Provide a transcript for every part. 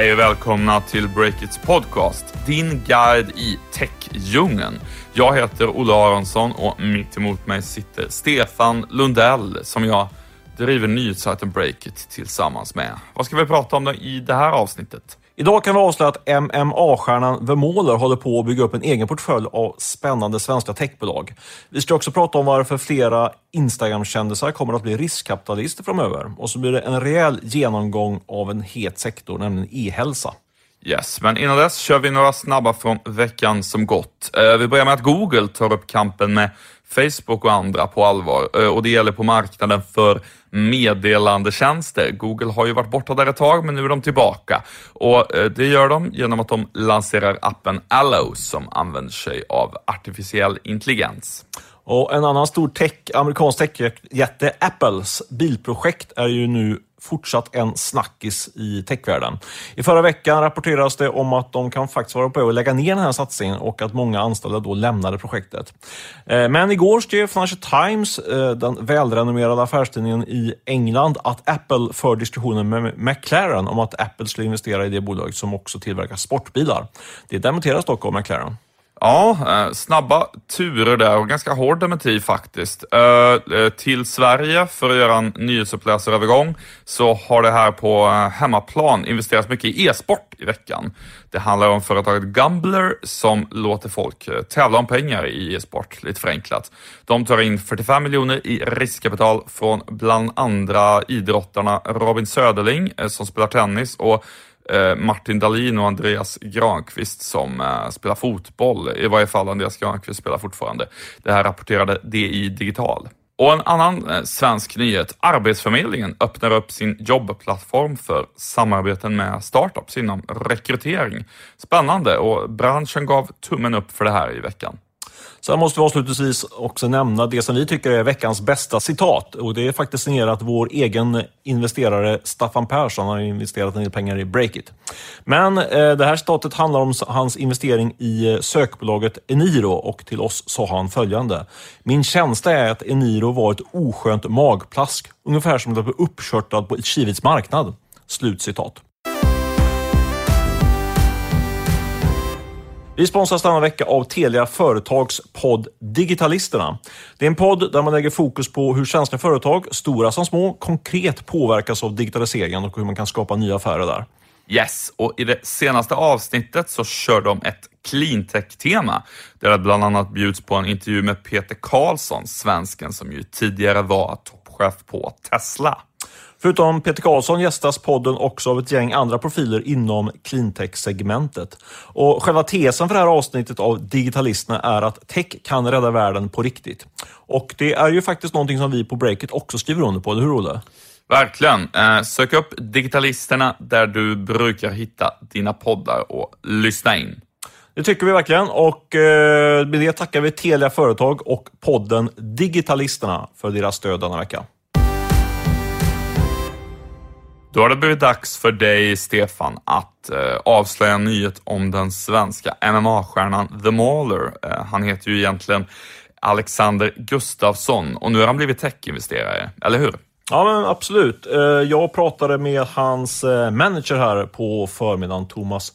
Hej och välkomna till Breakits podcast, din guide i techdjungeln. Jag heter Olle Aronsson och mitt emot mig sitter Stefan Lundell som jag driver nyhetssajten Breakit tillsammans med. Vad ska vi prata om i det här avsnittet? Idag kan vi avslöja att MMA-stjärnan VemOler håller på att bygga upp en egen portfölj av spännande svenska techbolag. Vi ska också prata om varför flera Instagram-kändisar kommer att bli riskkapitalister framöver. Och så blir det en rejäl genomgång av en het sektor, nämligen e-hälsa. Yes, men innan dess kör vi några snabba från veckan som gått. Eh, vi börjar med att Google tar upp kampen med Facebook och andra på allvar eh, och det gäller på marknaden för meddelandetjänster. Google har ju varit borta där ett tag, men nu är de tillbaka och eh, det gör de genom att de lanserar appen Allo som använder sig av artificiell intelligens. Och en annan stor tech, amerikansk techjätte, Apples bilprojekt, är ju nu fortsatt en snackis i techvärlden. I förra veckan rapporterades det om att de kan faktiskt vara på att lägga ner den här satsningen och att många anställda då lämnade projektet. Eh, men igår skrev Financial Times, eh, den välrenommerade affärstidningen i England, att Apple för diskussioner med McLaren om att Apple skulle investera i det bolaget som också tillverkar sportbilar. Det dementeras dock av McLaren. Ja, eh, snabba turer där och ganska hård dementi faktiskt. Eh, eh, till Sverige, för att göra en nyhetsuppläsarövergång, så har det här på hemmaplan investerats mycket i e-sport i veckan. Det handlar om företaget Gumbler som låter folk tävla om pengar i e-sport, lite förenklat. De tar in 45 miljoner i riskkapital från bland andra idrottarna Robin Söderling som spelar tennis och Eh, Martin Dahlin och Andreas Granqvist som eh, spelar fotboll. I varje fall Andreas Granqvist spelar fortfarande. Det här rapporterade DI Digital. Och en annan eh, svensk nyhet. Arbetsförmedlingen öppnar upp sin jobbplattform för samarbeten med startups inom rekrytering. Spännande och branschen gav tummen upp för det här i veckan. Sen måste vi avslutningsvis också nämna det som vi tycker är veckans bästa citat. Och Det är faktiskt signerat vår egen investerare Staffan Persson. Han har investerat en del pengar i Breakit. Men eh, det här citatet handlar om hans investering i eh, sökbolaget Eniro och till oss sa han följande. Min känsla är att Eniro var ett oskönt magplask. Ungefär som att bli uppkörtad på Kiviks marknad. Slutcitat. Vi sponsras denna vecka av Telia Företags podd Digitalisterna. Det är en podd där man lägger fokus på hur svenska företag, stora som små, konkret påverkas av digitaliseringen och hur man kan skapa nya affärer där. Yes, och i det senaste avsnittet så kör de ett cleantech-tema där det bland annat bjuds på en intervju med Peter Karlsson, svensken som ju tidigare var toppchef på Tesla. Förutom Peter Karlsson gästas podden också av ett gäng andra profiler inom cleantech-segmentet. Och själva tesen för det här avsnittet av Digitalisterna är att tech kan rädda världen på riktigt. Och det är ju faktiskt någonting som vi på Breakit också skriver under på, eller hur Olle? Verkligen. Eh, sök upp Digitalisterna där du brukar hitta dina poddar och lyssna in. Det tycker vi verkligen och eh, med det tackar vi Telia Företag och podden Digitalisterna för deras stöd denna vecka. Då har det blivit dags för dig, Stefan, att eh, avslöja en nyhet om den svenska MMA-stjärnan The Mauler. Eh, han heter ju egentligen Alexander Gustafsson och nu har han blivit techinvesterare, eller hur? Ja, men absolut. Eh, jag pratade med hans eh, manager här på förmiddagen, Thomas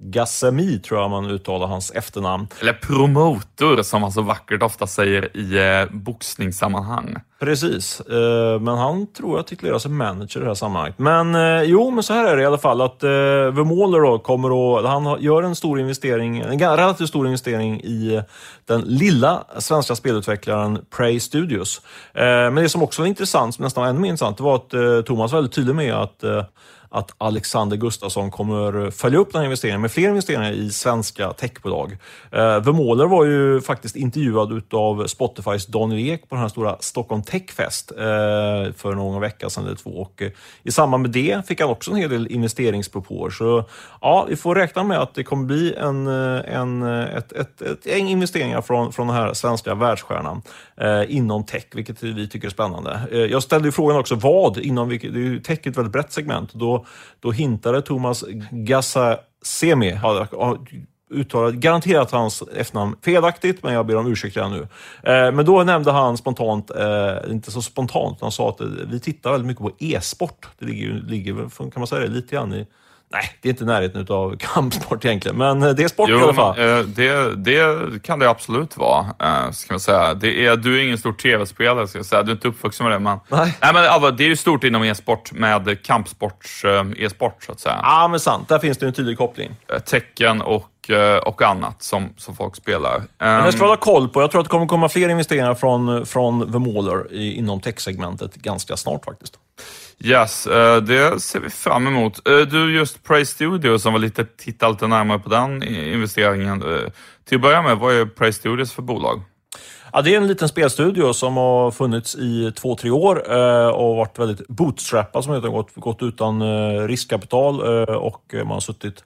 Gassemi tror jag man uttalar hans efternamn. Eller promotor som man så vackert ofta säger i eh, boxningssammanhang. Precis, eh, men han tror jag titulerar sig manager i det här sammanhanget. Men eh, jo, men så här är det i alla fall att eh, Vermåler då kommer att, han gör en stor investering, en relativt stor investering i den lilla svenska spelutvecklaren Prey Studios. Eh, men det som också var intressant, nästan ännu mer intressant, var att eh, Thomas var väldigt tydlig med att eh, att Alexander Gustafsson kommer eh, följa upp den här investeringen med fler investeringar i svenska techbolag. Eh, Vermåler var ju faktiskt intervjuad av Spotifys Daniel Ek på den här stora Stockholm Techfest eh, för någon vecka sedan eller två. Och eh, I samband med det fick han också en hel del investeringspropåer. Så ja, vi får räkna med att det kommer bli en, eh, en, eh, ett, ett, ett gäng investeringar från, från den här svenska världsstjärnan eh, inom tech, vilket vi tycker är spännande. Jag ställde ju frågan också vad inom vilket, det är ju tech är ett väldigt brett segment. Då då, hintade Thomas Gassasemi, uttalat, garanterat hans efternamn felaktigt, men jag ber om ursäkt redan nu. Eh, men då nämnde han spontant, eh, inte så spontant, han sa att vi tittar väldigt mycket på e-sport. Det ligger, ligger kan man säga, det, lite grann i Nej, det är inte närheten av kampsport egentligen, men det är sport jo, i alla fall. Eh, det, det kan det absolut vara, eh, ska man säga. Det är, du är ingen stor tv-spelare, ska jag säga. Du är inte uppvuxen med det, men... Nej. Nej, men alltså, det är ju stort inom e-sport med kampsports e-sport, så att säga. Ja, men sant. Där finns det en tydlig koppling. Tecken och, och annat som, som folk spelar. Men det ska vi hålla koll på. Jag tror att det kommer komma fler investeringar från, från The Mauler i, inom techsegmentet ganska snart faktiskt. Yes, eh, det ser vi fram emot. Eh, du, just Prey Studios som var lite, titta lite närmare på den investeringen. Eh, till att börja med, vad är Prey Studios för bolag? Ja, det är en liten spelstudio som har funnits i två, tre år och varit väldigt bootstrappad, som heter, gått, gått utan riskkapital och man har suttit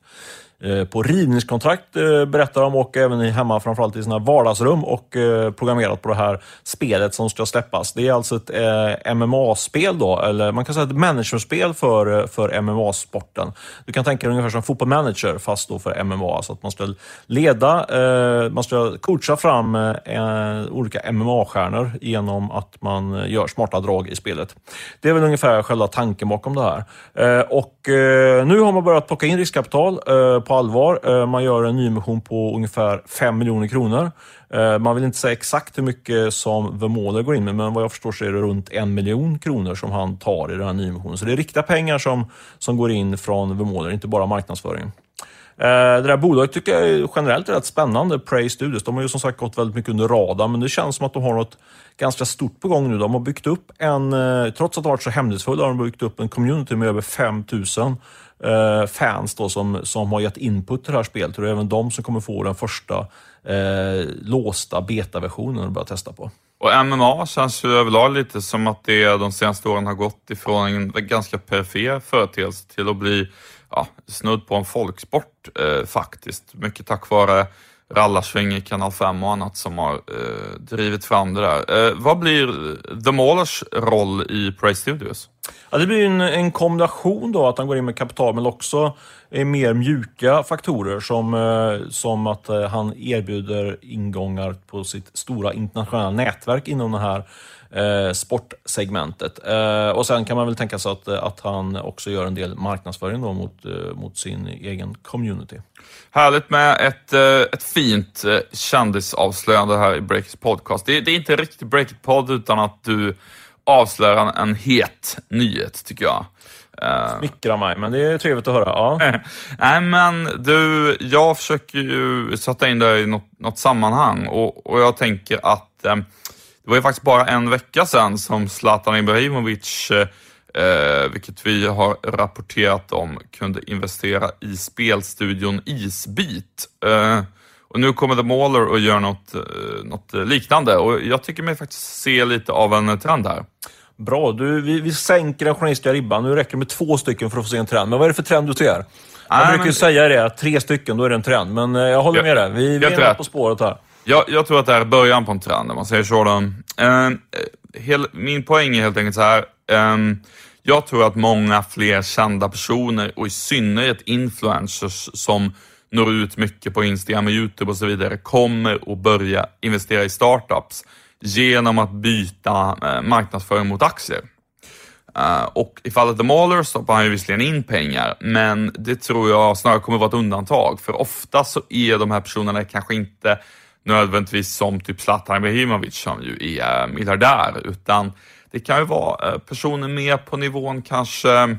Eh, på rivningskontrakt eh, berättar de och även hemma framförallt i sina vardagsrum och eh, programmerat på det här spelet som ska släppas. Det är alltså ett MMA-spel då, eller man kan säga ett managerspel för, för MMA-sporten. Du kan tänka dig ungefär som fotboll manager fast då för MMA, alltså att man ska leda, man ska coacha fram olika MMA-stjärnor genom att man gör smarta drag i spelet. Det är väl ungefär själva tanken bakom det här. Och nu har man börjat plocka in riskkapital på på allvar. Eh, man gör en nyemission på ungefär 5 miljoner kronor. Eh, man vill inte säga exakt hur mycket som Vermåler går in med, men vad jag förstår så är det runt en miljon kronor som han tar i den här nyemissionen. Så det är riktiga pengar som, som går in från Vermåler, inte bara marknadsföringen. Eh, det där bolaget tycker jag är generellt rätt spännande, Prey Studios. De har ju som sagt gått väldigt mycket under radarn, men det känns som att de har något ganska stort på gång nu. De har byggt upp en, eh, trots att de varit så hemlighetsfulla, har de byggt upp en community med över 5000 eh, fans då som, som har gett input till det här spelet. Och det är även de som kommer få den första eh, låsta betaversionen att börja testa på. Och MMA känns ju överlag lite som att det de senaste åren har gått ifrån en ganska perifer företeelse till att bli ja, snudd på en folksport eh, faktiskt. Mycket tack vare rallarsving i Kanal 5 och annat som har eh, drivit fram det där. Eh, vad blir The Maulers roll i Prey Studios? Ja, det blir en, en kombination då, att han går in med kapital, men också är mer mjuka faktorer som, eh, som att eh, han erbjuder ingångar på sitt stora internationella nätverk inom den här eh, sportsegmentet. Eh, och sen kan man väl tänka sig att, att han också gör en del marknadsföring då mot, eh, mot sin egen community. Härligt med ett, ett fint kändisavslöjande här i Breakits podcast. Det, det är inte riktigt Breakit-podd utan att du avslöjar en, het nyhet, tycker jag. Smickrar mig, men det är trevligt att höra. Ja. Nej, men du, jag försöker ju sätta in det i något, något sammanhang och, och jag tänker att eh, det var ju faktiskt bara en vecka sedan som Zlatan Ibrahimovic, eh, vilket vi har rapporterat om, kunde investera i spelstudion Isbit. Eh, och nu kommer The Mauler och gör något, något liknande och jag tycker mig faktiskt se lite av en trend här. Bra, du, vi, vi sänker den journalistiska ribban. Nu räcker det med två stycken för att få se en trend. Men vad är det för trend du ser? Man Nej, brukar ju säga det, att tre stycken, då är det en trend. Men eh, jag håller med dig. Vi, vi är på spåret här. Jag, jag tror att det här är början på en trend, om man säger så. Då. Ehm, eh, hel, min poäng är helt enkelt så här. Ehm, jag tror att många fler kända personer och i synnerhet influencers som når ut mycket på Instagram och YouTube och så vidare kommer att börja investera i startups genom att byta eh, marknadsföring mot aktier. Eh, och i fallet The Mauler stoppar han ju visserligen in pengar, men det tror jag snarare kommer vara ett undantag. För ofta så är de här personerna kanske inte nödvändigtvis som typ Zlatan Ibrahimovic som ju är miljardär, utan det kan ju vara eh, personer mer på nivån kanske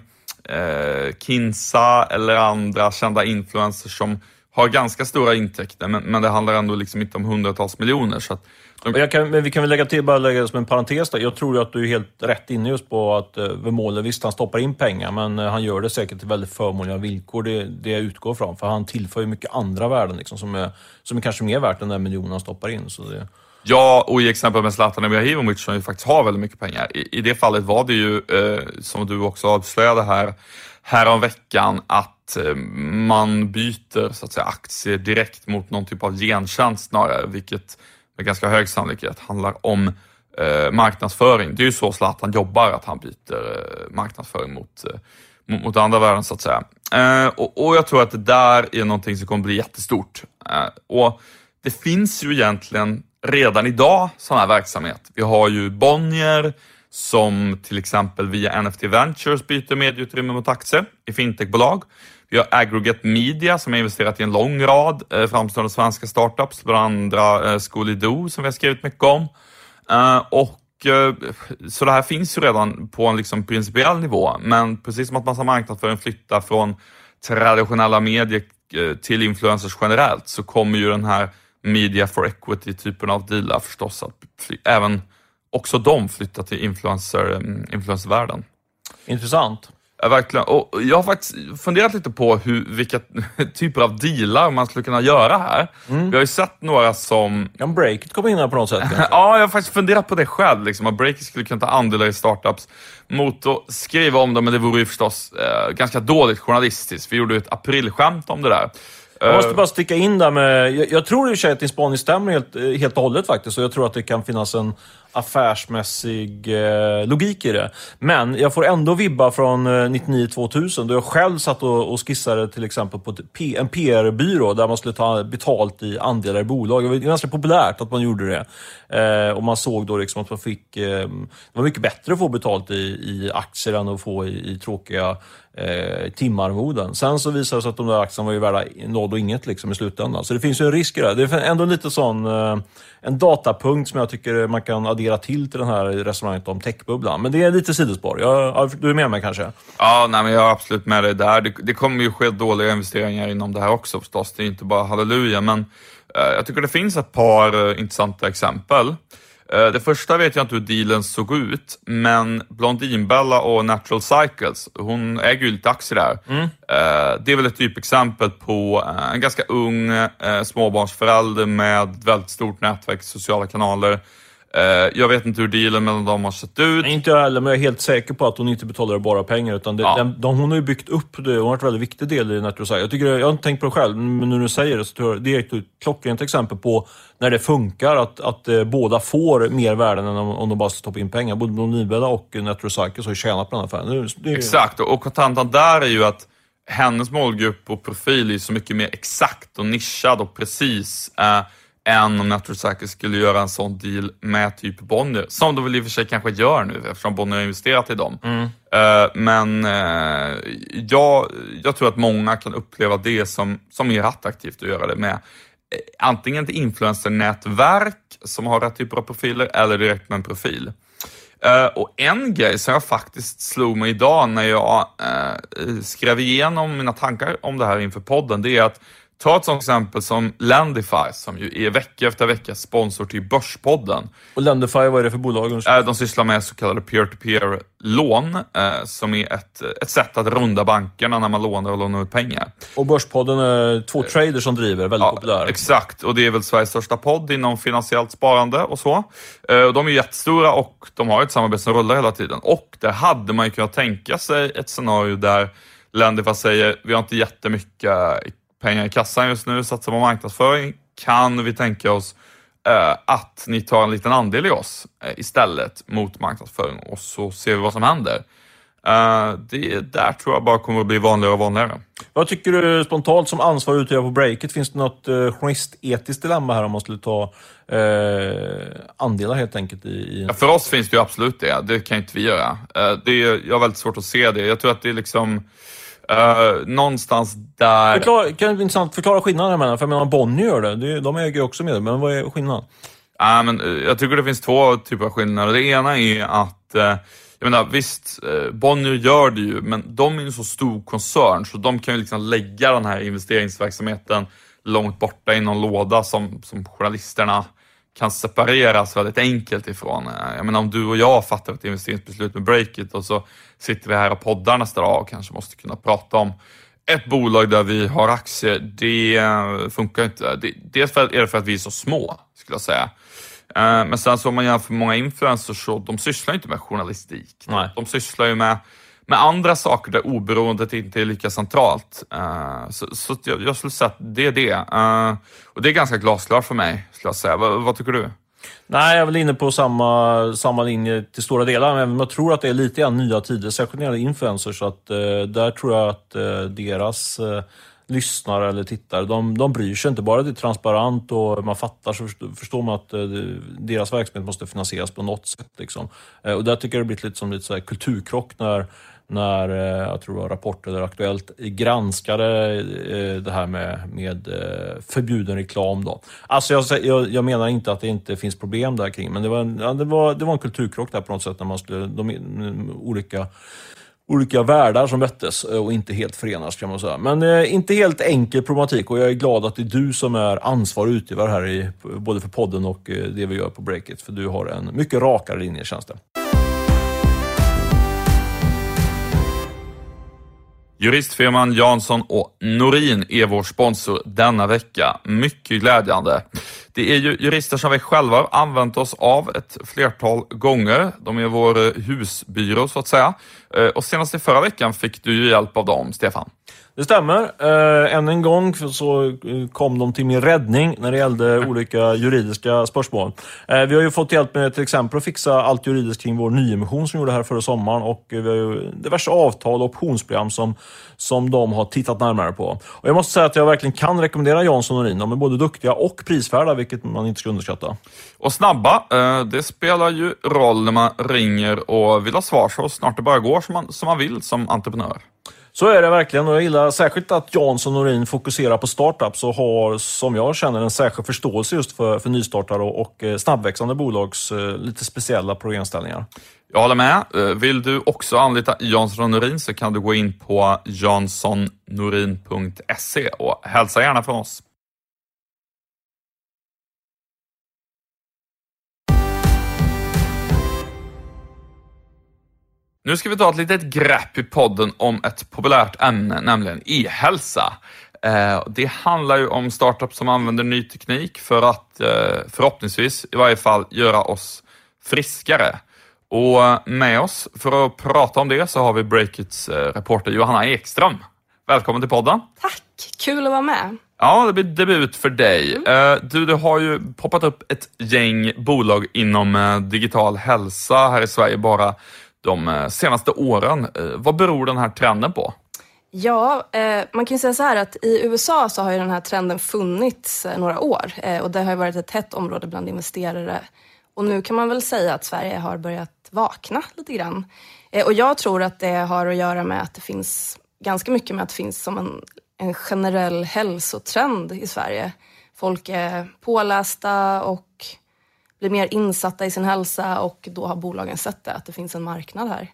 eh, Kinsa eller andra kända influencers som har ganska stora intäkter, men, men det handlar ändå liksom inte om hundratals miljoner. Så att jag kan, men vi kan väl lägga till, bara lägga det som en parentes där. Jag tror ju att du är helt rätt inne just på att eh, Vemola, visst han stoppar in pengar, men eh, han gör det säkert till väldigt förmånliga villkor. Det, det jag utgår från. För han tillför ju mycket andra värden liksom, som, är, som är kanske mer värt än den miljonen han stoppar in. Så det, Ja, och i exempel med Zlatan Ibrahimovic som ju faktiskt har väldigt mycket pengar. I, i det fallet var det ju, eh, som du också avslöjade här, häromveckan, veckan att eh, man byter så att säga, aktier direkt mot någon typ av gentjänst snarare, vilket med ganska hög sannolikhet handlar om eh, marknadsföring. Det är ju så Zlatan jobbar, att han byter eh, marknadsföring mot, eh, mot, andra värden så att säga. Eh, och, och jag tror att det där är någonting som kommer bli jättestort. Eh, och det finns ju egentligen redan idag sån här verksamhet. Vi har ju Bonnier som till exempel via NFT Ventures byter medieutrymme mot aktier i fintechbolag. Vi har Aggregate Media som har investerat i en lång rad eh, framstående svenska startups, bland andra eh, Schoolido som vi har skrivit mycket om. Eh, och eh, så det här finns ju redan på en liksom principiell nivå, men precis som att massa marknadsföring flyttar från traditionella medier eh, till influencers generellt så kommer ju den här media for equity-typen av dealar förstås att fly- även också de flytta till influencer, mm, influencervärlden. Intressant. Ja, verkligen. Och jag har faktiskt funderat lite på hur, vilka typer av dealar man skulle kunna göra här. Vi har ju sett några som... Kan breaket komma in här på något sätt? Ja, jag har faktiskt funderat på det själv, liksom, att Breaker skulle kunna ta andelar i startups mot att skriva om dem, men det vore ju förstås eh, ganska dåligt journalistiskt. Vi gjorde ju ett aprilskämt om det där. Jag måste Eh, bara sticka in där med... Jag, jag tror i och för sig att din spaning stämmer helt, eh, helt och hållet faktiskt. Och jag tror att det kan finnas en affärsmässig eh, logik i det. Men jag får ändå vibba från eh, 99-2000 då jag själv satt och, och skissade till exempel på P, en PR-byrå där man skulle ta betalt i andelar i bolag. Det var ganska populärt att man gjorde det. Eh, och man såg då liksom att man fick... Eh, det var mycket bättre att få betalt i, i aktier än att få i, i tråkiga eh, timarvoden. Sen så visade det sig att de där aktierna var ju värda noll och inget liksom i slutändan. Så det finns ju en risk i det. Det är ändå lite sån, eh, en datapunkt som jag tycker man kan addera till till den här resonemanget om techbubblan. Men det är lite sidospår. Jag, ja, du är med mig kanske? Ja, nej, men jag är absolut med dig där. Det, det kommer ju ske dåliga investeringar inom det här också förstås. Det är inte bara halleluja, men eh, jag tycker det finns ett par eh, intressanta exempel. Eh, det första vet jag inte hur dealen såg ut, men Blondinbella och Natural Cycles, hon äger ju lite aktier där. Eh, det är väl ett typexempel på eh, en ganska ung småbarnsförälder med väldigt stort nätverk sociala kanaler. Eh, jag vet inte hur dealen mellan dem har sett ut. Inte jag heller, men jag är helt säker på att hon inte betalar bara pengar. Utan det, Ja. den, de, hon har ju byggt upp det. Hon har varit en väldigt viktig del i Cycles. Jag, tycker, jag har inte tänkt på det själv, men nu när du säger det så tror jag det är ett klockrent exempel på när det funkar att, att eh, båda får mer värden än om, om de bara stoppar in pengar. Både Blondinbella och Natural Cycles har ju tjänat på den affären. Det, det, Exakt, och och kontantan där är ju att hennes målgrupp och profil är så mycket mer exakt och nischad och precis eh, än om Cycles skulle göra en sån deal med typ Bonnier. Som de väl i och för sig kanske gör nu eftersom Bonnier har investerat i dem. Eh, men eh, jag, jag tror att många kan uppleva det som, som mer attraktivt att göra det med. Eh, Antingen ett influencernätverk som har rätt typer av profiler eller direkt med en profil. Eh, och en grej som jag faktiskt slog mig idag när jag eh, skrev igenom mina tankar om det här inför podden, det är att ta ett sånt exempel som Lendify som ju är vecka efter vecka sponsor till Börspodden. och Lendify, vad är det för bolag? Eh, de sysslar med så kallade peer-to-peer-lån eh, som är ett, ett sätt att runda bankerna när man lånar och lånar ut pengar. Och Börspodden är två traders som driver, väldigt populära. Exakt, och det är väl Sveriges största podd inom finansiellt sparande och så. Eh, De är jättestora och de har ett samarbete som rullar hela tiden. Och där hade man ju kunnat tänka sig ett scenario där Lendify säger, vi har inte jättemycket pengar i kassan just nu, satsar på marknadsföring. Kan vi tänka oss eh, att ni tar en liten andel i oss eh, istället mot marknadsföring och så ser vi vad som händer. Eh, det där tror jag bara kommer att bli vanligare och vanligare. Vad tycker du spontant som ansvarig utgivare på Breakit? Finns det något eh, journalistetiskt dilemma här om man skulle ta eh, andelar helt enkelt i... i... Ja, för oss finns det ju absolut det. Det kan inte vi göra. Eh, Det är, jag har väldigt svårt att se det. Jag tror att det är liksom eh, någonstans där... Förklara, kan det intressant förklara skillnaden mellan, för jag menar Bonnier gör det, de äger ju också med men vad är skillnaden? Ja, men, eh, jag tycker det finns två typer av skillnader. Det ena är att eh, jag menar, visst, Bonnier gör det ju, men de är ju en så stor koncern så de kan ju liksom lägga den här investeringsverksamheten långt borta i någon låda som, som journalisterna kan separeras väldigt enkelt ifrån. Eh, Jag menar om du och jag fattar ett investeringsbeslut med Breakit och så sitter vi här och poddar nästa dag och kanske måste kunna prata om ett bolag där vi har aktier, det eh, funkar inte. Det, dels är det för att vi är så små, skulle jag säga. Eh, Men sen så om man jämför många influencers så de sysslar inte med journalistik. Nej. De sysslar ju med, med andra saker där oberoendet inte är lika centralt. Uh, Så, så jag, jag skulle säga att det är det. Uh, Och det är ganska glasklart för mig, skulle jag säga. Vad, vad tycker du? Nej, jag är väl inne på samma, samma linje till stora delar, men jag tror att det är lite grann nya tider, särskilt när det gäller influencers. Så att, eh, där tror jag att eh, deras eh, lyssnare eller tittare, de, de bryr sig inte. Bara det är transparent och man fattar så förstår, man att eh, deras verksamhet måste finansieras på något sätt. Liksom. Och där tycker jag det har blivit lite som lite så här kulturkrock när när, eh, jag tror det var Rapport eller Aktuellt, granskade eh, det här med, med eh, förbjuden reklam. Då. Alltså jag, jag, jag, menar inte att det inte finns problem där kring, men det var en, det var, det var en kulturkrock där på något sätt när man skulle, de, de olika olika världar som möttes och inte helt förenas kan man säga. Men eh, inte helt enkel problematik och jag är glad att det är du som är ansvarig utgivare här i, både för podden och eh, det vi gör på Breakit. För du har en mycket rakare linje känns det. Juristfirman Jansson och Norin är vår sponsor denna vecka. Mycket glädjande. Det är ju jurister som vi själva har använt oss av ett flertal gånger. De är vår husbyrå så att säga. Eh, och senast i förra veckan fick du ju hjälp av dem, Stefan. Det stämmer. Äh, än en gång så eh, kom de till min räddning när det gällde olika juridiska spörsmål. Äh, vi har ju fått hjälp med till exempel att fixa allt juridiskt kring vår nyemission som vi gjorde här förra sommaren och vi har ju diverse avtal och optionsprogram som, som de har tittat närmare på. Och jag måste säga att jag verkligen kan rekommendera Jansson och Rin. De är både duktiga och prisvärda, vilket man inte ska underskatta. Och snabba, det spelar ju roll när man ringer och vill ha svar så snart det bara går som man, som man vill som entreprenör. Så är det verkligen och jag gillar särskilt att Jansson Norin fokuserar på startups och har, som jag känner, en särskild förståelse just för, för nystartare och, och eh, snabbväxande bolags eh, lite speciella problemställningar. Jag håller med. Eh, vill du också anlita Jansson Norin så kan du gå in på janssonnorin.se och hälsa gärna från oss. Nu ska vi ta ett litet grepp i podden om ett populärt ämne, nämligen e-hälsa. Eh, det handlar ju om startups som använder ny teknik för att eh, förhoppningsvis i varje fall göra oss friskare. Och med oss för att prata om det så har vi Breakits eh, reporter Johanna Ekström. Välkommen till podden. Tack, kul att vara med. Ja, det blir debut för dig. Mm. Du, det har ju poppat upp ett gäng bolag inom digital hälsa här i Sverige bara de eh, senaste åren. Eh, vad beror den här trenden på? Ja, eh, man kan ju säga så här att i USA så har ju den här trenden funnits eh, några år och det har varit ett hett område bland investerare. Och nu kan man väl säga att Sverige har börjat vakna lite grann. och jag tror att det har att göra med att det finns ganska mycket med att det finns som en, en generell hälsotrend i Sverige. Folk är pålästa och blir mer insatta i sin hälsa och då har bolagen sett det, att det finns en marknad här.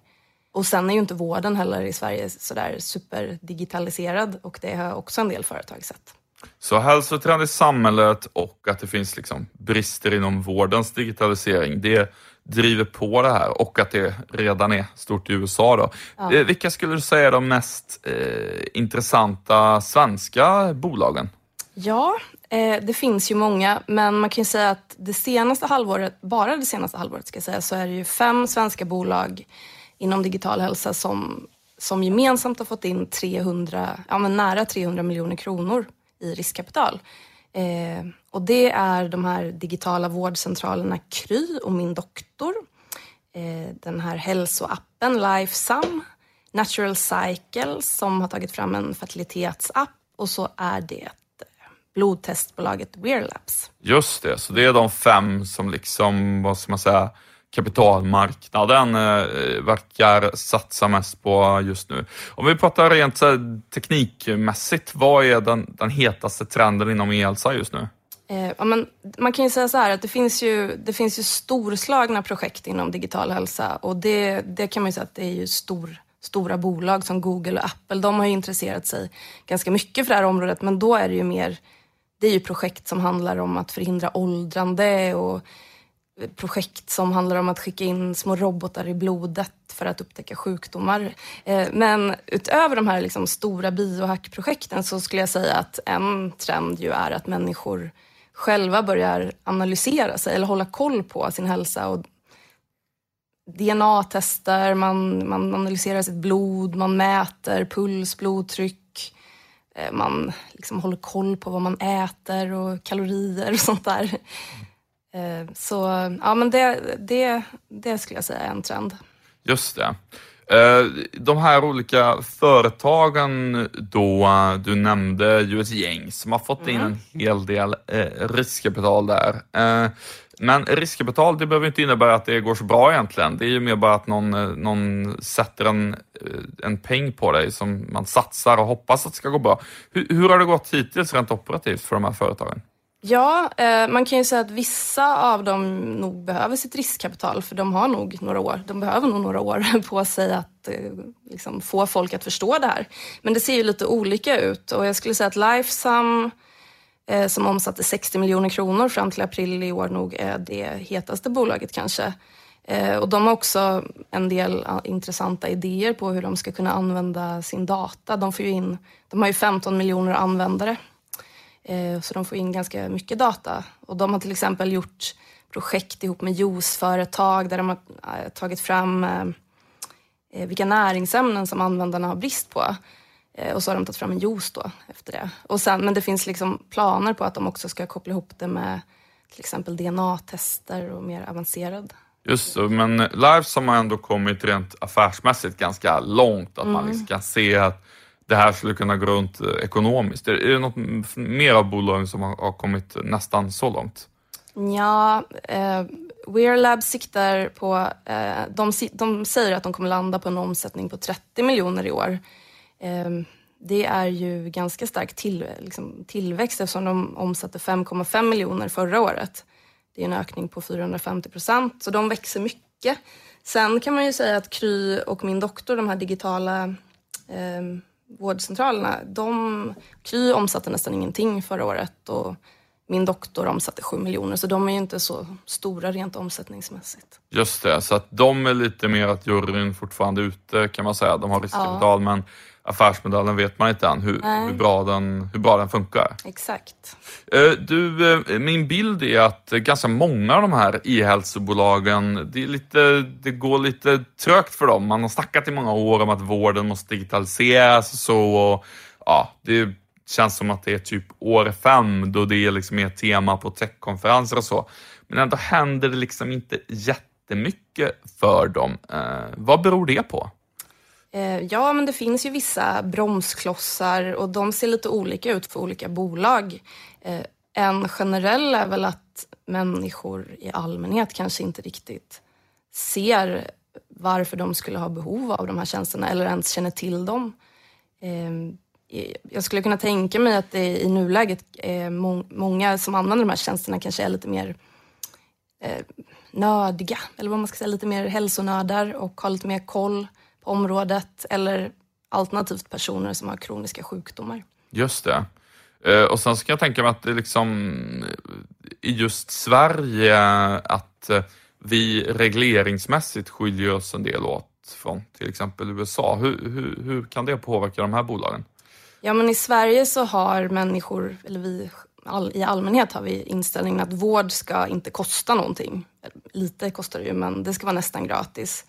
Och sen är ju inte vården heller i Sverige sådär superdigitaliserad och det har också en del företag sett. Så hälsotrend i samhället och att det finns liksom brister inom vårdens digitalisering, det driver på det här och att det redan är stort i USA. Då. Ja. Eh, vilka skulle du säga är de mest eh, intressanta svenska bolagen? Ja, Eh, det finns ju många, men man kan ju säga att det senaste halvåret, bara det senaste halvåret ska jag säga, så är det ju fem svenska bolag inom digital hälsa som, som gemensamt har fått in 300, ja, men nära 300 miljoner kronor i riskkapital. Eh, och det är de här digitala vårdcentralerna Kry och Min doktor. Eh, den här hälsoappen Lifesum, Natural Cycle som har tagit fram en fertilitetsapp och så är det blodtestbolaget Wearlabs. Just det, så det är de fem som liksom, vad ska man säga, kapitalmarknaden eh, verkar satsa mest på just nu. Om vi pratar rent så här, teknikmässigt, vad är den, den hetaste trenden inom e-hälsa just nu? Eh, ja, men man kan ju säga så här att det finns ju, det finns ju storslagna projekt inom digital hälsa och det, det kan man ju säga att det är ju stor, stora bolag som Google och Apple. De har ju intresserat sig ganska mycket för det här området men då är det ju mer det är ju projekt som handlar om att förhindra åldrande och projekt som handlar om att skicka in små robotar i blodet för att upptäcka sjukdomar. Eh, men utöver de här liksom stora biohackprojekten så skulle jag säga att en trend ju är att människor själva börjar analysera sig eller hålla koll på sin hälsa och DNA-tester, man, man analyserar sitt blod, man mäter puls, blodtryck, Eh, man liksom håller koll på vad man äter och kalorier och sånt där. Eh, så ja, men det, det, det skulle jag säga är en trend. Just det. Eh, de här olika företagen då, du nämnde ju ett gäng som har fått in Mm. en hel del eh, riskkapital där. Men riskkapital, det behöver inte innebära att det går så bra egentligen. Det är ju mer bara att någon, eh, någon sätter en, eh, en peng på dig som man satsar och hoppas att det ska gå bra. Hur, hur har det gått hittills rent operativt för de här företagen? Ja, eh, man kan ju säga att vissa av dem nog behöver sitt riskkapital för de har nog några år, de behöver nog några år på sig att eh, liksom få folk att förstå det här. Men det ser ju lite olika ut och jag skulle säga att Lifesum Eh, som omsatte 60 miljoner kronor fram till april i år nog är det hetaste bolaget kanske. Eh, och de har också en del intressanta idéer på hur de ska kunna använda sin data. De, får ju in, de har ju 15 miljoner användare eh, Så de får in ganska mycket data. Och de har till exempel gjort projekt ihop med juiceföretag där de har tagit fram vilka näringsämnen som användarna har brist på. Eh, Och så har de tagit fram en juice då efter det. Och sen, men det finns liksom planer på att de också ska koppla ihop det med till exempel DNA-tester och mer avancerad. Just så, men Lives har ändå kommit rent affärsmässigt ganska långt. Att man liksom kan se att det här skulle kunna gå runt eh, ekonomiskt. Är, det något mer av bolagen som har, kommit nästan så långt? Ja, eh, Wear Lab siktar på... Eh, de, de säger att de kommer landa på en omsättning på 30 miljoner i år. Eh, det är ju ganska stark till, liksom, tillväxt eftersom de omsatte 5,5 miljoner förra året. Det är en ökning på 450 procent, så de växer mycket. Sen kan man ju säga att Kry och Min doktor, de här digitala eh, vårdcentralerna, de, Kry omsatte nästan ingenting förra året och min doktor omsatte 7 miljoner, så de är ju inte så stora rent omsättningsmässigt. Just det, så att de är lite mer att juryn fortfarande ute kan man säga. De har riskkapital men affärsmodellen vet man inte än hur, hur, bra, den, hur bra den funkar. Exakt. Eh, Du, eh, min bild är att ganska många av de här e-hälsobolagen, det, är lite, det går lite trögt för dem. Man har snackat i många år om att vården måste digitaliseras och så. Och, ja, det känns som att det är typ år fem då det är liksom mer tema på techkonferenser och så. Men ändå händer det liksom inte jättemycket för dem. Eh, vad beror det på? Eh, ja, men det finns ju vissa bromsklossar och de ser lite olika ut för olika bolag. Eh, en generell är väl att människor i allmänhet kanske inte riktigt ser varför de skulle ha behov av de här tjänsterna eller ens känner till dem. Eh, jag skulle kunna tänka mig att det i nuläget är många som använder de här tjänsterna kanske är lite mer nördiga, eller vad man ska säga, lite mer hälsonördar och har lite mer koll området eller alternativt personer som har kroniska sjukdomar. Just det. Eh, Och sen så kan jag tänka mig att det liksom i just Sverige att eh, vi regleringsmässigt skiljer oss en del åt från till exempel USA. Hur, hur, hur kan det påverka de här bolagen? Ja, men i Sverige så har människor, eller vi all, i allmänhet har vi inställningen att vård ska inte kosta någonting. Lite kostar det ju, men det ska vara nästan gratis.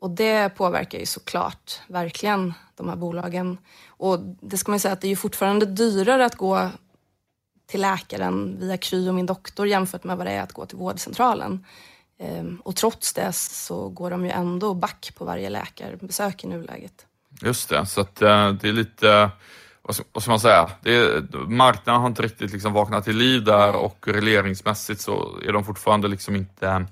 Och det påverkar ju såklart verkligen de här bolagen. Och det ska man ju säga att det är ju fortfarande dyrare att gå till läkaren via Kry och min doktor jämfört med vad det är att gå till vårdcentralen. Ehm, och trots det så går de ju ändå back på varje läkarbesök i nuläget. Just det, så att eh, det är lite, vad ska, vad ska man säga, det är, marknaden har inte riktigt liksom vaknat till liv där och regleringsmässigt så är de fortfarande liksom inte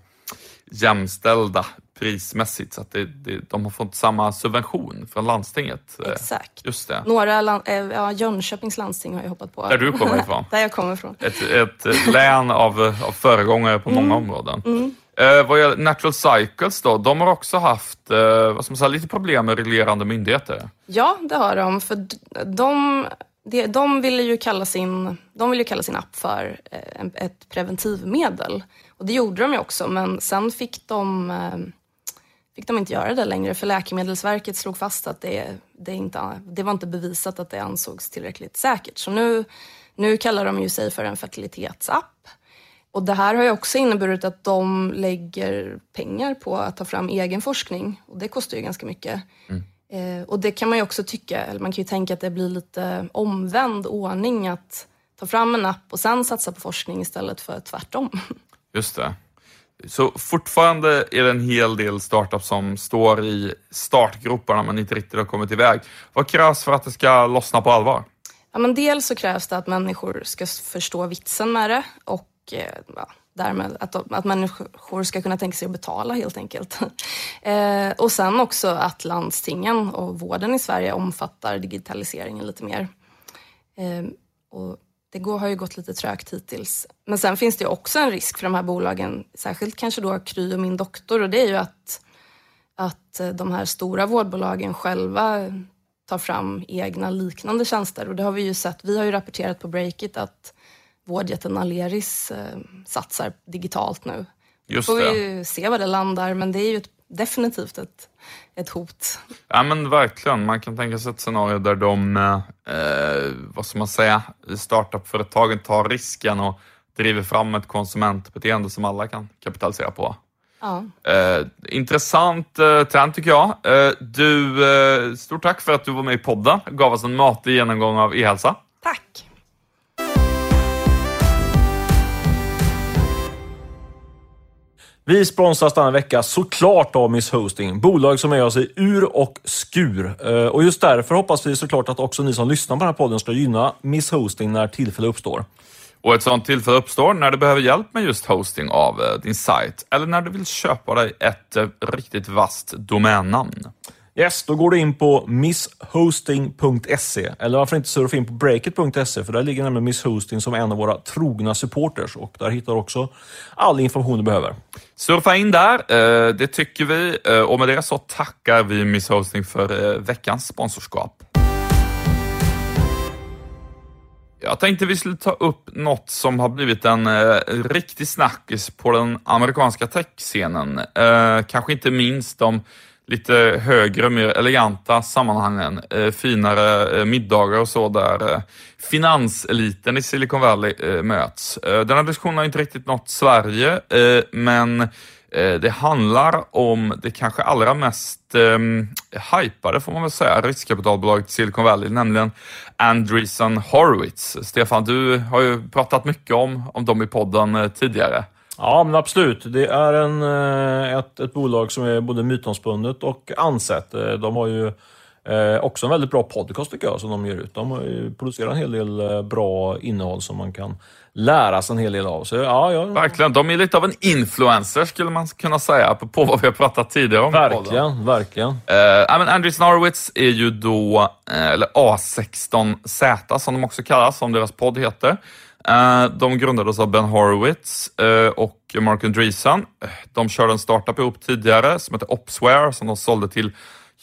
jämställda prismässigt så att det, det, de har fått samma subvention från landstinget. Eh, Exakt. Just det, Några, lan- eh, ja, Jönköpings landsting har jag hoppat på. där du kommer ifrån. Där jag kommer ifrån. Ett, ett län av, av föregångare på många områden. Mm. Eh, vad gäller Natural Cycles då, de har också haft eh, vad ska man säga, lite problem med reglerande myndigheter. Ja, det har de. För de, de, de ville ju kalla sin, de ville ju kalla sin app för eh, ett preventivmedel. Och det gjorde de ju också, men sen fick de, eh, fick de inte göra det längre för Läkemedelsverket slog fast att det, det, inte, det var inte bevisat att det ansågs tillräckligt säkert. Så nu, nu kallar de ju sig för en fertilitetsapp. Och det här har ju också inneburit att de lägger pengar på att ta fram egen forskning och det kostar ju ganska mycket. Eh, och det kan man ju också tycka, eller man kan ju tänka att det blir lite omvänd ordning att ta fram en app och sen satsa på forskning istället för tvärtom. Just det. Så fortfarande är det en hel del startups som står i startgroparna men inte riktigt har kommit iväg. Vad krävs för att det ska lossna på allvar? Ja, men dels så krävs det att människor ska förstå vitsen med det och eh, ja, därmed att, att människor ska kunna tänka sig att betala helt enkelt. eh, och sen också att landstingen och vården i Sverige omfattar digitaliseringen lite mer. Eh, och det går, har ju gått lite trögt hittills. Men sen finns det också en risk för de här bolagen, särskilt kanske då Kry och Min Doktor och det är ju att, att eh, de här stora vårdbolagen själva tar fram egna liknande tjänster och det har vi ju sett. Vi har ju rapporterat på Breakit att vårdjätten Aleris eh, satsar digitalt nu. Just får det. vi ju se var det landar men det är ju ett, definitivt ett, ett hot. Ja men verkligen, man kan tänka sig ett scenario där de, eh, vad ska man säga, startup-företagen tar risken och driver fram ett konsumentbeteende som alla kan kapitalisera på. Ja. Eh, intressant eh, trend tycker jag. Eh, du, eh, stort tack för att du var med i podden, gav oss en matig genomgång av e-hälsa. Tack! Vi sponsras denna vecka såklart av Miss Hosting, bolag som är oss i ur och skur. Eh, och just därför hoppas vi såklart att också ni som lyssnar på den här podden ska gynna Miss Hosting när tillfälle uppstår. Och ett sådant tillfälle uppstår när du behöver hjälp med just hosting av eh, din sajt eller när du vill köpa dig ett eh, riktigt vasst domännamn. Yes, då går du in på misshosting.se eller varför inte surfa in på breakit.se för där ligger nämligen Miss Hosting som en av våra trogna supporters och där hittar du också all information du behöver. Surfa in där, eh, det tycker vi. Eh, och med det så tackar vi Miss Hosting för eh, veckans sponsorskap. Jag tänkte vi skulle ta upp något som har blivit en eh, riktig snackis på den amerikanska techscenen. Eh, kanske inte minst de lite högre, mer eleganta sammanhangen. Eh, finare eh, middagar och så där eh, finanseliten i Silicon Valley eh, möts. Eh, den här diskussionen har inte riktigt nått Sverige, eh, men eh, det handlar om det kanske allra mest eh, hypade, får man väl säga, riskkapitalbolaget i Silicon Valley, nämligen Andreessen Horowitz. Stefan, du har ju pratat mycket om, om dem i podden eh, tidigare. Ja, men absolut. Det är en, eh, ett, ett bolag som är både mytomspunnet och ansett. Eh, De har ju eh, också en väldigt bra podcast tycker jag, som de ger ut. De producerat en hel del eh, bra innehåll som man kan lära sig en hel del av. Så ja, ja Verkligen, de är lite av en influencer skulle man kunna säga, på vad vi har pratat tidigare om verkligen, verkligen. Ja, men Andreessen Horowitz är ju då, eh, eller A16Z som de också kallas, som deras podd heter. Eh, de grundades av Ben Horowitz eh, och Mark Andreessen. De körde en startup ihop tidigare som heter Opsware som de sålde till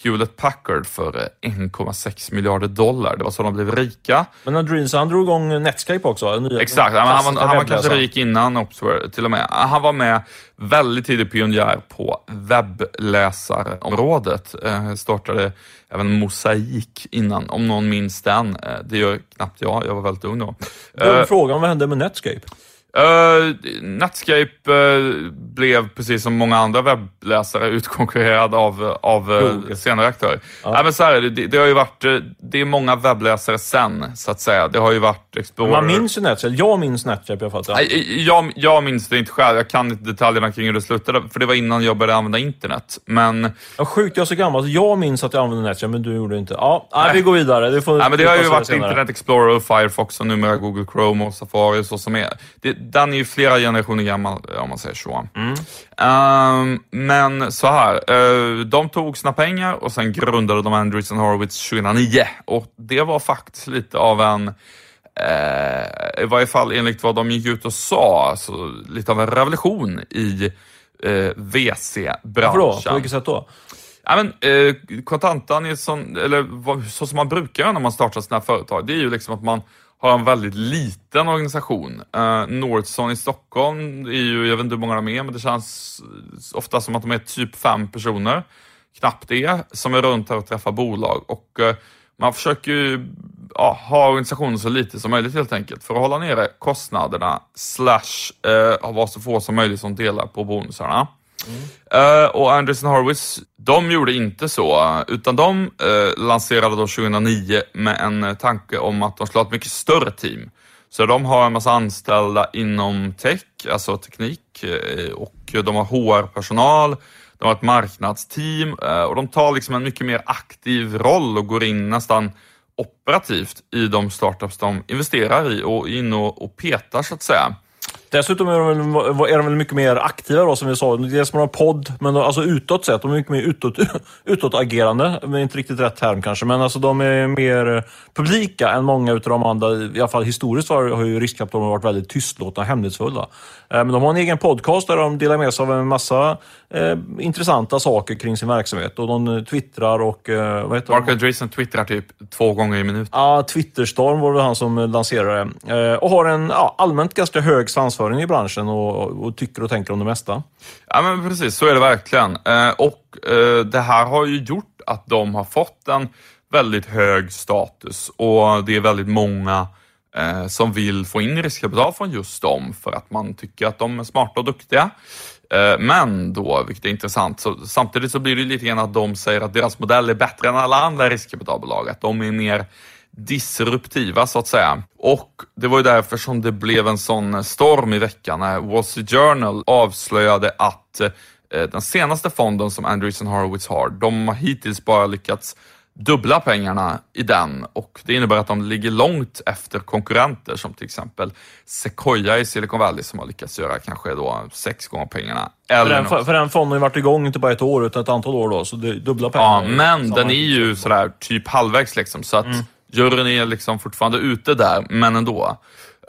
Hewlett Packard för eh, 1,6 miljarder dollar. Det var så de blev rika. Men Andreens, han drog igång Netscape också? en ny- Exakt, han, var, klassiska han var kanske rik innan Opsware till och med. Han var med väldigt tidig pionjär på webbläsarområdet. Eh, startade även Mosaik innan, om någon minns den. Eh, det gör knappt jag, jag var väldigt ung då. Eh, frågan, vad hände med Netscape? Uh, Netscape eh, blev precis som många andra webbläsare utkonkurrerad av, av uh, senare aktörer. Ja. men så här, är det, det, har ju varit, det är många webbläsare sen, så att säga. Det har ju varit Explorer. Man minns ju Netscape. Jag minns Netscape i alla fall. Nej, Jag, jag minns det inte själv, jag kan inte detaljerna kring hur det slutade, för det var innan jag började använda internet. Men, Ja, sjukt, jag är så gammal. Jag minns att jag använde Netscape, men du gjorde inte. Ja, nej, vi går vidare. Det, får nej, men det har ju varit senare. Internet Explorer, och Firefox och numera Google Chrome och Safari och så som är. Det, den är ju flera generationer gammal, om man säger så. Ehm, men så här, eh, de tog sina pengar och sen grundade de Andreessen Horowitz 2009 och det var faktiskt lite av en eh, i varje fall enligt vad de gick ut och sa, alltså, lite av en revolution i eh, Varför då? VC-branschen. På vilket sätt då? Ja, men, eh, kontantan är sån, eller vad- så som man brukar göra när man startar sina företag, det är ju liksom att man har en väldigt liten organisation. Eh, uh, Northson i Stockholm är ju, jag vet inte hur många de är, men det känns ofta som att de är typ fem personer, knappt det, som är runt här och träffar bolag. Och uh, man försöker ju ja, ha organisationen så lite som möjligt helt enkelt för att hålla nere kostnaderna slash uh, vara så få som möjligt som delar på bonusarna. Eh, och Anderson Harwitz, de gjorde inte så, utan de uh, lanserade då 2009 med en eh, tanke om att de skulle ha ett mycket större team. Så de har en massa anställda inom tech, alltså teknik, eh, och de har HR-personal, de har ett marknadsteam och de tar liksom en mycket mer aktiv roll och går in nästan operativt i de startups de investerar i och in och, och petar så att säga. Dessutom är de, väl, är de väl mycket mer aktiva då, som vi sa. Dels man en podd, men alltså utåt sett. De är mycket mer utåt, utåtagerande. Men inte riktigt rätt term kanske. Men alltså de är mer eh, publika än många av de andra. I alla fall historiskt har, har ju riskkapitalet varit väldigt tystlåtna och hemlighetsfulla. Eh, men de har en egen podcast där de delar med sig av en massa eh, intressanta saker kring sin verksamhet. Och de twittrar och... Eh, vad heter Mark Andreessen twittrar typ två gånger i minuten. Ja, Twitterstorm var det han som lanserade det. Eh, och har en ja, allmänt ganska hög svansföring i branschen och, och, tycker och tänker om det mesta. Ja, men precis. Så är det verkligen. Eh, och eh, det här har ju gjort att de har fått en väldigt hög status och det är väldigt många eh, som vill få in riskkapital från just dem för att man tycker att de är smarta och duktiga. Eh, men då, vilket är intressant, så, samtidigt så blir det lite grann att de säger att deras modell är bättre än alla andra riskkapitalbolag. Att de är mer disruptiva så att säga. Och det var ju därför som det blev en sån storm i veckan när Wall Street Journal avslöjade att eh, den senaste fonden som Andreessen Horowitz har, de har hittills bara lyckats dubbla pengarna i den och det innebär att de ligger långt efter konkurrenter som till exempel Sequoia i Silicon Valley som har lyckats göra kanske då sex gånger pengarna. Eller för, den, för, för den fonden har ju varit igång inte bara ett år utan ett antal år då, så det är dubbla pengar. Ja, men den är ju sådär typ halvvägs liksom så att mm. juryn är liksom fortfarande ute där, men ändå.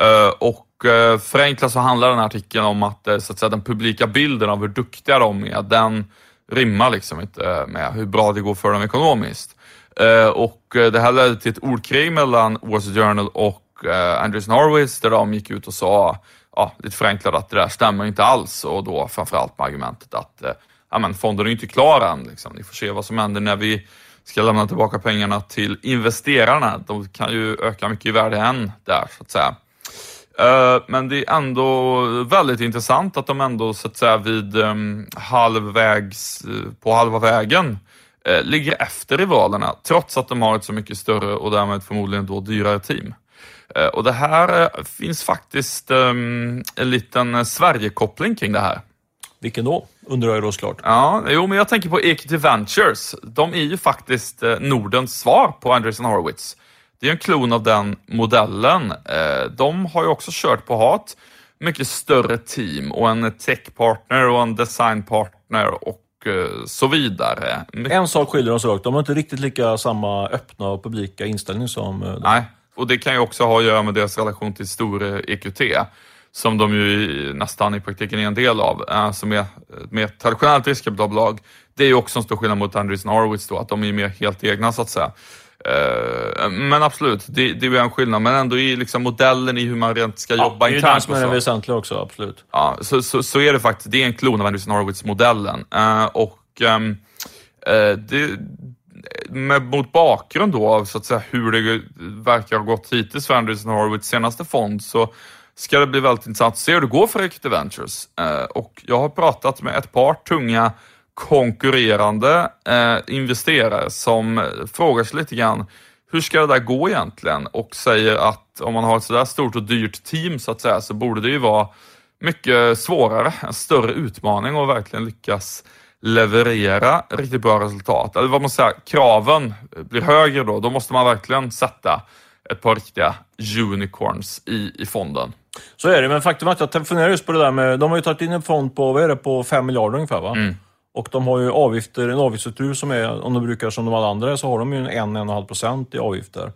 Uh, och uh, förenklat så handlar den här artikeln om att, uh, så att säga, den publika bilden av hur duktiga de är, den rimmar liksom inte med hur bra det går för dem ekonomiskt. Eh, och eh, det här ledde till ett ordkrig mellan Wall Street Journal och Andrews Andreessen där de gick ut och sa, ja, lite förenklat att det där stämmer inte alls och då framförallt med argumentet att ja, men fonden är inte klar än. Liksom. Ni får se vad som händer när vi ska lämna tillbaka pengarna till investerarna. De kan ju öka mycket i värde än där så att säga. Men det är ändå väldigt intressant att de ändå så att säga vid ehm, halvvägs, på halva vägen eh, ligger efter rivalerna trots att de har ett så mycket större och därmed förmodligen då dyrare team. Eh, och det här eh, finns faktiskt ehm, en liten eh, Sverigekoppling kring det här. Vilken då? Undrar jag då såklart. Ja, jo, men jag tänker på Equity Ventures. De är ju faktiskt eh, Nordens svar på Andreessen Horowitz. Det är en klon av den modellen. De har ju också kört på hat mycket större team och en techpartner och en designpartner och Eh, så vidare. En sak skiljer dem så De har inte riktigt lika samma öppna och publika inställning som... Eh, Nej, och det kan ju också ha att göra med deras relation till stor EQT som de ju nästan i praktiken är en del av, som är ett mer traditionellt riskkapitalbolag. Det är ju också en stor skillnad mot Andreessen Horowitz då, att de är mer helt egna så att säga. Eh, men absolut, det, det är en skillnad, men ändå i liksom modellen i hur man rent ska ja, jobba internt. Det är det som är det väsentliga också, absolut. Ja, så, så, så, är det faktiskt. Det är en klon av Andreessen Horowitz-modellen. Uh, och um, uh, det, med, mot bakgrund då av så att säga, hur det verkar ha gått hittills för Andreessen Horowitz senaste fond så ska det bli väldigt intressant att se hur det går för Equity Ventures. Och jag har pratat med ett par tunga konkurrerande eh, investerare som frågar sig lite grann hur ska det där gå egentligen? Och säger att om man har ett sådär stort och dyrt team så att säga så borde det ju vara mycket svårare, en större utmaning att verkligen lyckas leverera riktigt bra resultat. Eller vad man säger, kraven blir högre då. Då måste man verkligen sätta ett par riktiga unicorns i, i fonden. Så är det, men faktum är att jag funderar just på det där med, de har ju tagit in en fond på, vad är det, på 5 miljarder ungefär va? Mm. Och de har ju avgifter, en avgiftsstruktur som är, om de brukar som de alla andra, så har de ju en 1-1,5 procent i avgifter.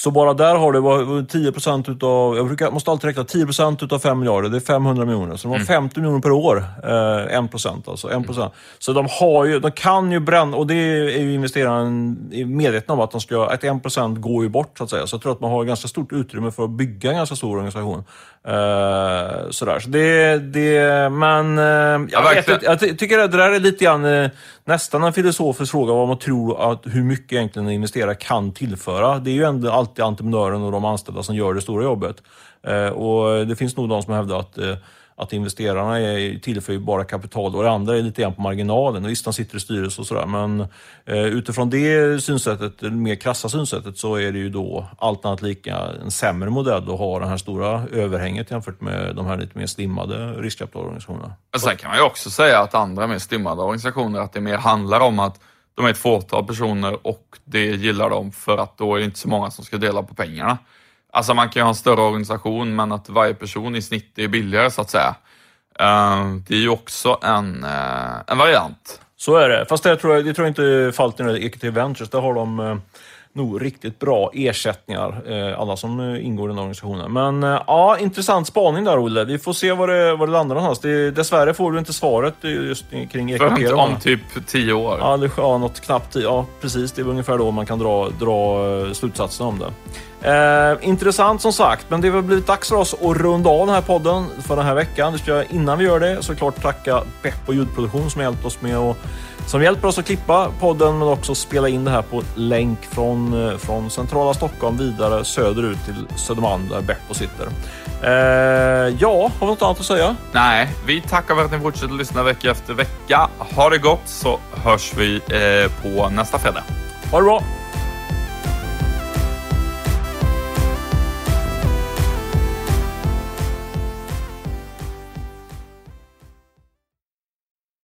Så bara där har det varit 10 procent utav, jag brukar, måste alltid räkna 10 procent utav 5 miljarder, det är 500 miljoner. Så de har mm. 50 miljoner per år, eh, 1 procent alltså. 1 procent. Mm. Så de har ju, de kan ju bränna, och det är ju investeraren medveten om att de ska, att 1 procent går ju bort så att säga. Så jag tror att man har ganska stort utrymme för att bygga en ganska stor organisation. Uh, sådär. Så det, det, men uh, jag, vet, jag tycker att det där är lite grann uh, nästan en filosofisk fråga vad man tror att hur mycket egentligen en investerare kan tillföra. Det är ju ändå alltid entreprenören och de anställda som gör det stora jobbet. Eh, och det finns nog de som hävdar att eh, att investerarna är, tillför bara kapital och det andra är lite grann på marginalen. Och visst, de sitter i styrelse och sådär, men eh, utifrån det synsättet, det mer krassa synsättet, så är det ju då allt annat lika en sämre modell att ha det här stora överhänget jämfört med de här lite mer slimmade riskkapitalorganisationerna. Sen kan man ju också säga att andra mer slimmade organisationer, att det mer handlar om att de är ett fåtal personer och det gillar de för att då är det inte så många som ska dela på pengarna. Alltså man kan ju ha en större organisation men att varje person i snitt är billigare så att säga. Ehm, det är ju också en, eh, en variant. Så är det, fast det tror jag, det tror jag inte fallet i EQT Ventures. Där har de eh, nog riktigt bra ersättningar, alla som ingår i den organisationen. Men ja, intressant spaning där Olle. Vi får se var det, var det landar någonstans. Det, dessvärre får du inte svaret just kring. För om typ tio år? Ja, det, ja något knappt. Ja, precis. Det är ungefär då man kan dra, dra slutsatsen om det. Eh, intressant som sagt, men det har blivit dags för oss att runda av den här podden för den här veckan. Det ska innan vi gör det såklart tacka Beppo ljudproduktion som hjälpt oss med och som hjälper oss att klippa podden men också spela in det här på länk från, eh, från centrala Stockholm vidare söderut till Södermalm där Beppo sitter. Eh, ja, har vi något annat att säga? Nej, vi tackar för att ni fortsätter lyssna vecka efter vecka. Ha det gott så hörs vi eh, på nästa fredag. Ha det bra!